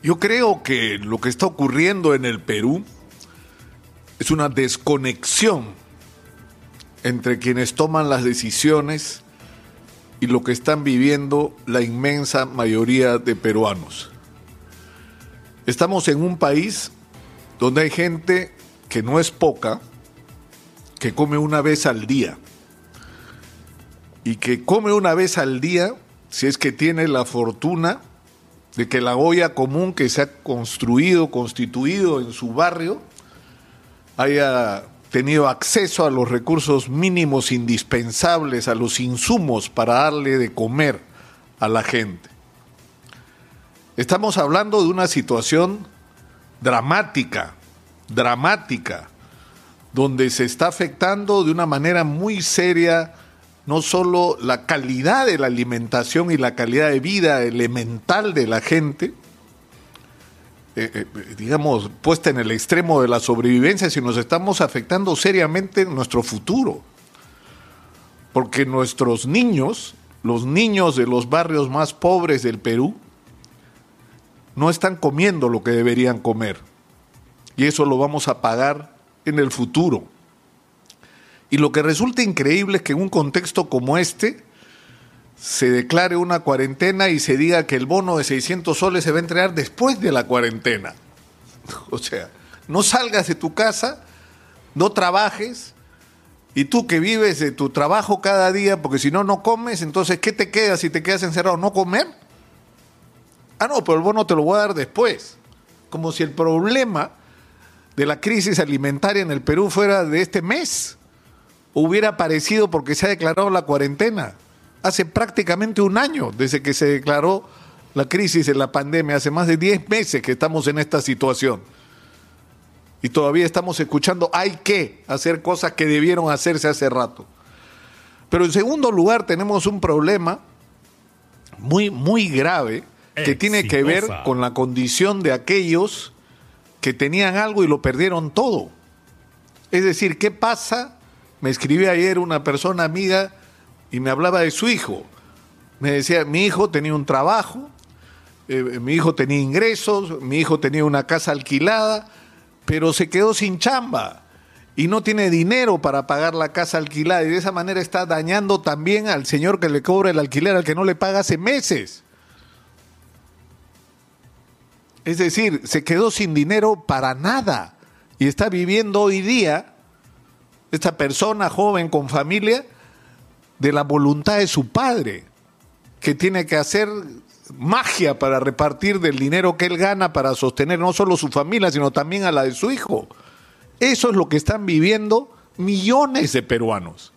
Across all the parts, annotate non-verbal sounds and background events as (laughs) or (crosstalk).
Yo creo que lo que está ocurriendo en el Perú es una desconexión entre quienes toman las decisiones y lo que están viviendo la inmensa mayoría de peruanos. Estamos en un país donde hay gente que no es poca, que come una vez al día. Y que come una vez al día si es que tiene la fortuna de que la olla común que se ha construido, constituido en su barrio, haya tenido acceso a los recursos mínimos indispensables, a los insumos para darle de comer a la gente. Estamos hablando de una situación dramática, dramática, donde se está afectando de una manera muy seria no solo la calidad de la alimentación y la calidad de vida elemental de la gente, eh, eh, digamos, puesta en el extremo de la sobrevivencia, sino nos estamos afectando seriamente nuestro futuro. Porque nuestros niños, los niños de los barrios más pobres del Perú, no están comiendo lo que deberían comer. Y eso lo vamos a pagar en el futuro. Y lo que resulta increíble es que en un contexto como este se declare una cuarentena y se diga que el bono de 600 soles se va a entregar después de la cuarentena. (laughs) O sea, no salgas de tu casa, no trabajes, y tú que vives de tu trabajo cada día, porque si no, no comes, entonces, ¿qué te queda si te quedas encerrado? ¿No comer? Ah, no, pero el bono te lo voy a dar después. Como si el problema de la crisis alimentaria en el Perú fuera de este mes hubiera aparecido porque se ha declarado la cuarentena. Hace prácticamente un año desde que se declaró la crisis de la pandemia, hace más de 10 meses que estamos en esta situación. Y todavía estamos escuchando, hay que hacer cosas que debieron hacerse hace rato. Pero en segundo lugar tenemos un problema muy, muy grave que tiene que ver con la condición de aquellos que tenían algo y lo perdieron todo. Es decir, ¿qué pasa me escribió ayer una persona amiga y me hablaba de su hijo. Me decía, mi hijo tenía un trabajo, eh, mi hijo tenía ingresos, mi hijo tenía una casa alquilada, pero se quedó sin chamba y no tiene dinero para pagar la casa alquilada y de esa manera está dañando también al señor que le cobra el alquiler, al que no le paga hace meses. Es decir, se quedó sin dinero para nada y está viviendo hoy día esta persona joven con familia, de la voluntad de su padre, que tiene que hacer magia para repartir del dinero que él gana para sostener no solo su familia, sino también a la de su hijo. Eso es lo que están viviendo millones de peruanos.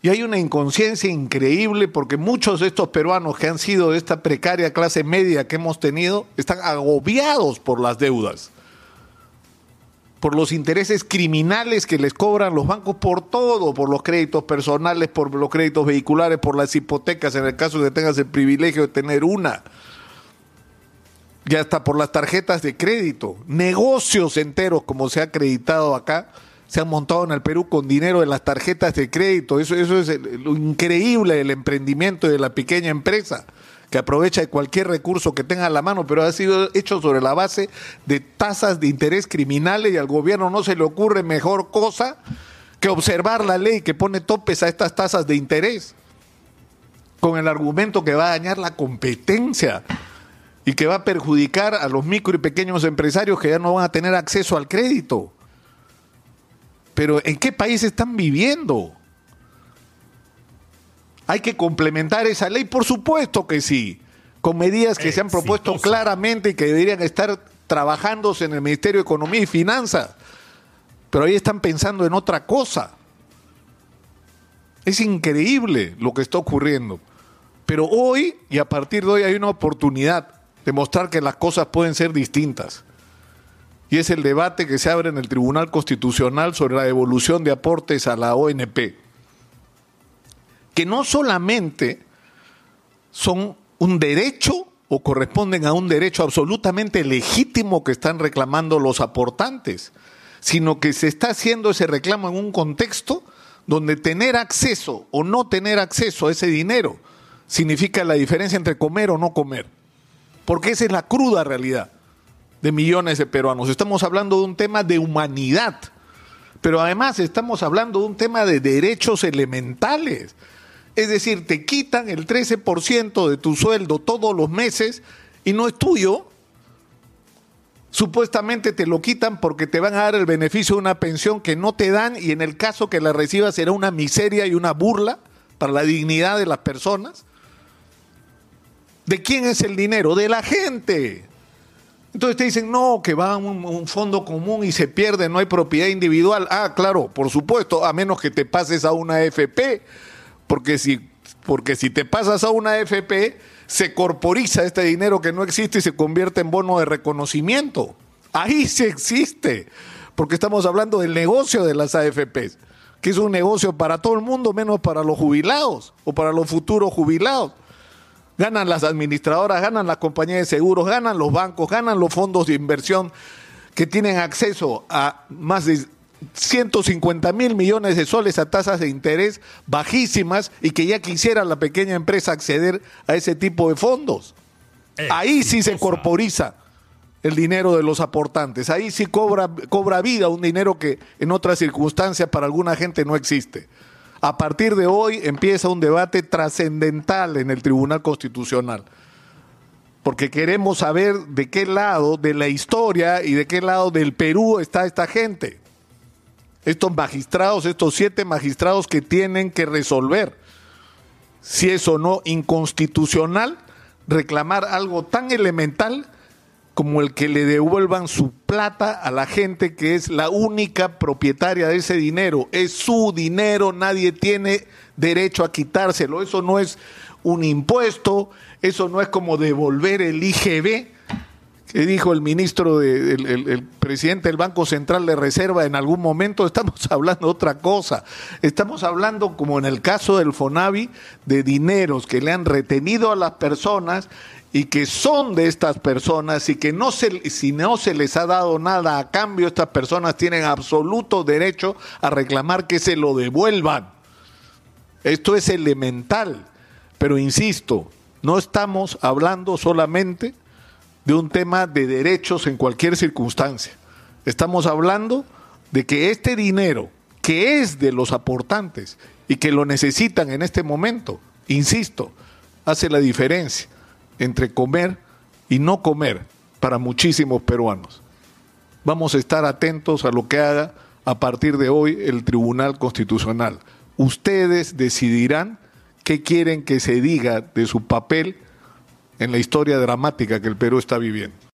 Y hay una inconsciencia increíble porque muchos de estos peruanos que han sido de esta precaria clase media que hemos tenido están agobiados por las deudas por los intereses criminales que les cobran los bancos por todo, por los créditos personales, por los créditos vehiculares, por las hipotecas, en el caso de que tengas el privilegio de tener una, y hasta por las tarjetas de crédito, negocios enteros como se ha acreditado acá, se han montado en el Perú con dinero de las tarjetas de crédito, eso, eso es lo increíble del emprendimiento de la pequeña empresa que aprovecha de cualquier recurso que tenga a la mano, pero ha sido hecho sobre la base de tasas de interés criminales y al gobierno no se le ocurre mejor cosa que observar la ley que pone topes a estas tasas de interés con el argumento que va a dañar la competencia y que va a perjudicar a los micro y pequeños empresarios que ya no van a tener acceso al crédito. Pero ¿en qué país están viviendo? ¿Hay que complementar esa ley? Por supuesto que sí, con medidas que se han propuesto claramente y que deberían estar trabajándose en el Ministerio de Economía y Finanzas. Pero ahí están pensando en otra cosa. Es increíble lo que está ocurriendo. Pero hoy y a partir de hoy hay una oportunidad de mostrar que las cosas pueden ser distintas. Y es el debate que se abre en el Tribunal Constitucional sobre la devolución de aportes a la ONP que no solamente son un derecho o corresponden a un derecho absolutamente legítimo que están reclamando los aportantes, sino que se está haciendo ese reclamo en un contexto donde tener acceso o no tener acceso a ese dinero significa la diferencia entre comer o no comer. porque esa es la cruda realidad de millones de peruanos. Estamos hablando de un tema de humanidad, pero además estamos hablando de un tema de derechos elementales. Es decir, te quitan el 13% de tu sueldo todos los meses y no es tuyo. Supuestamente te lo quitan porque te van a dar el beneficio de una pensión que no te dan y en el caso que la recibas será una miseria y una burla para la dignidad de las personas. ¿De quién es el dinero? De la gente. Entonces te dicen, no, que va a un, un, fondo común y se pierde, no hay propiedad individual. Ah, claro, por supuesto, a menos que te pases a una FP, porque si, porque si te pasas a una FP, se corporiza este dinero que no existe y se convierte en bono de reconocimiento. Ahí sí existe, porque estamos hablando del negocio de las AFPs, que es un negocio para todo el mundo, menos para los jubilados o para los futuros jubilados ganan las administradoras, ganan las compañías de seguros, ganan los bancos, ganan los fondos de inversión que tienen acceso a más de 150 mil millones de soles a tasas de interés bajísimas y que ya quisiera la pequeña empresa acceder a ese tipo de fondos. Ahí sí se corporiza el dinero de los aportantes, ahí sí cobra, cobra vida un dinero que en otras circunstancias para alguna gente no existe. A partir de hoy empieza un debate trascendental en el Tribunal Constitucional, porque queremos saber de qué lado de la historia y de qué lado del Perú está esta gente. Estos magistrados, estos siete magistrados que tienen que resolver si es o no inconstitucional reclamar algo tan elemental como el que le devuelvan su plata a la gente que es la única propietaria de ese dinero. Es su dinero, nadie tiene derecho a quitárselo. Eso no es un impuesto, eso no es como devolver el IGB, que dijo el ministro, de, el, el, presidente del Banco Central de Reserva en algún momento, estamos (laughs) hablando de otra cosa. Estamos hablando, como en el caso del FONAVI, de dineros que le han retenido a las personas y que son de estas personas y que no se, si no se les ha dado nada a cambio, estas personas tienen absoluto derecho a reclamar que se lo devuelvan. Esto es elemental, pero insisto, no estamos hablando solamente de un tema de derechos en cualquier circunstancia. Estamos hablando de que este dinero, que es de los aportantes y que lo necesitan en este momento, insisto, hace la diferencia entre comer y no comer para muchísimos peruanos. Vamos a estar atentos a lo que haga a partir de hoy el Tribunal Constitucional. Ustedes decidirán qué quieren que se diga de su papel en la historia dramática que el Perú está viviendo.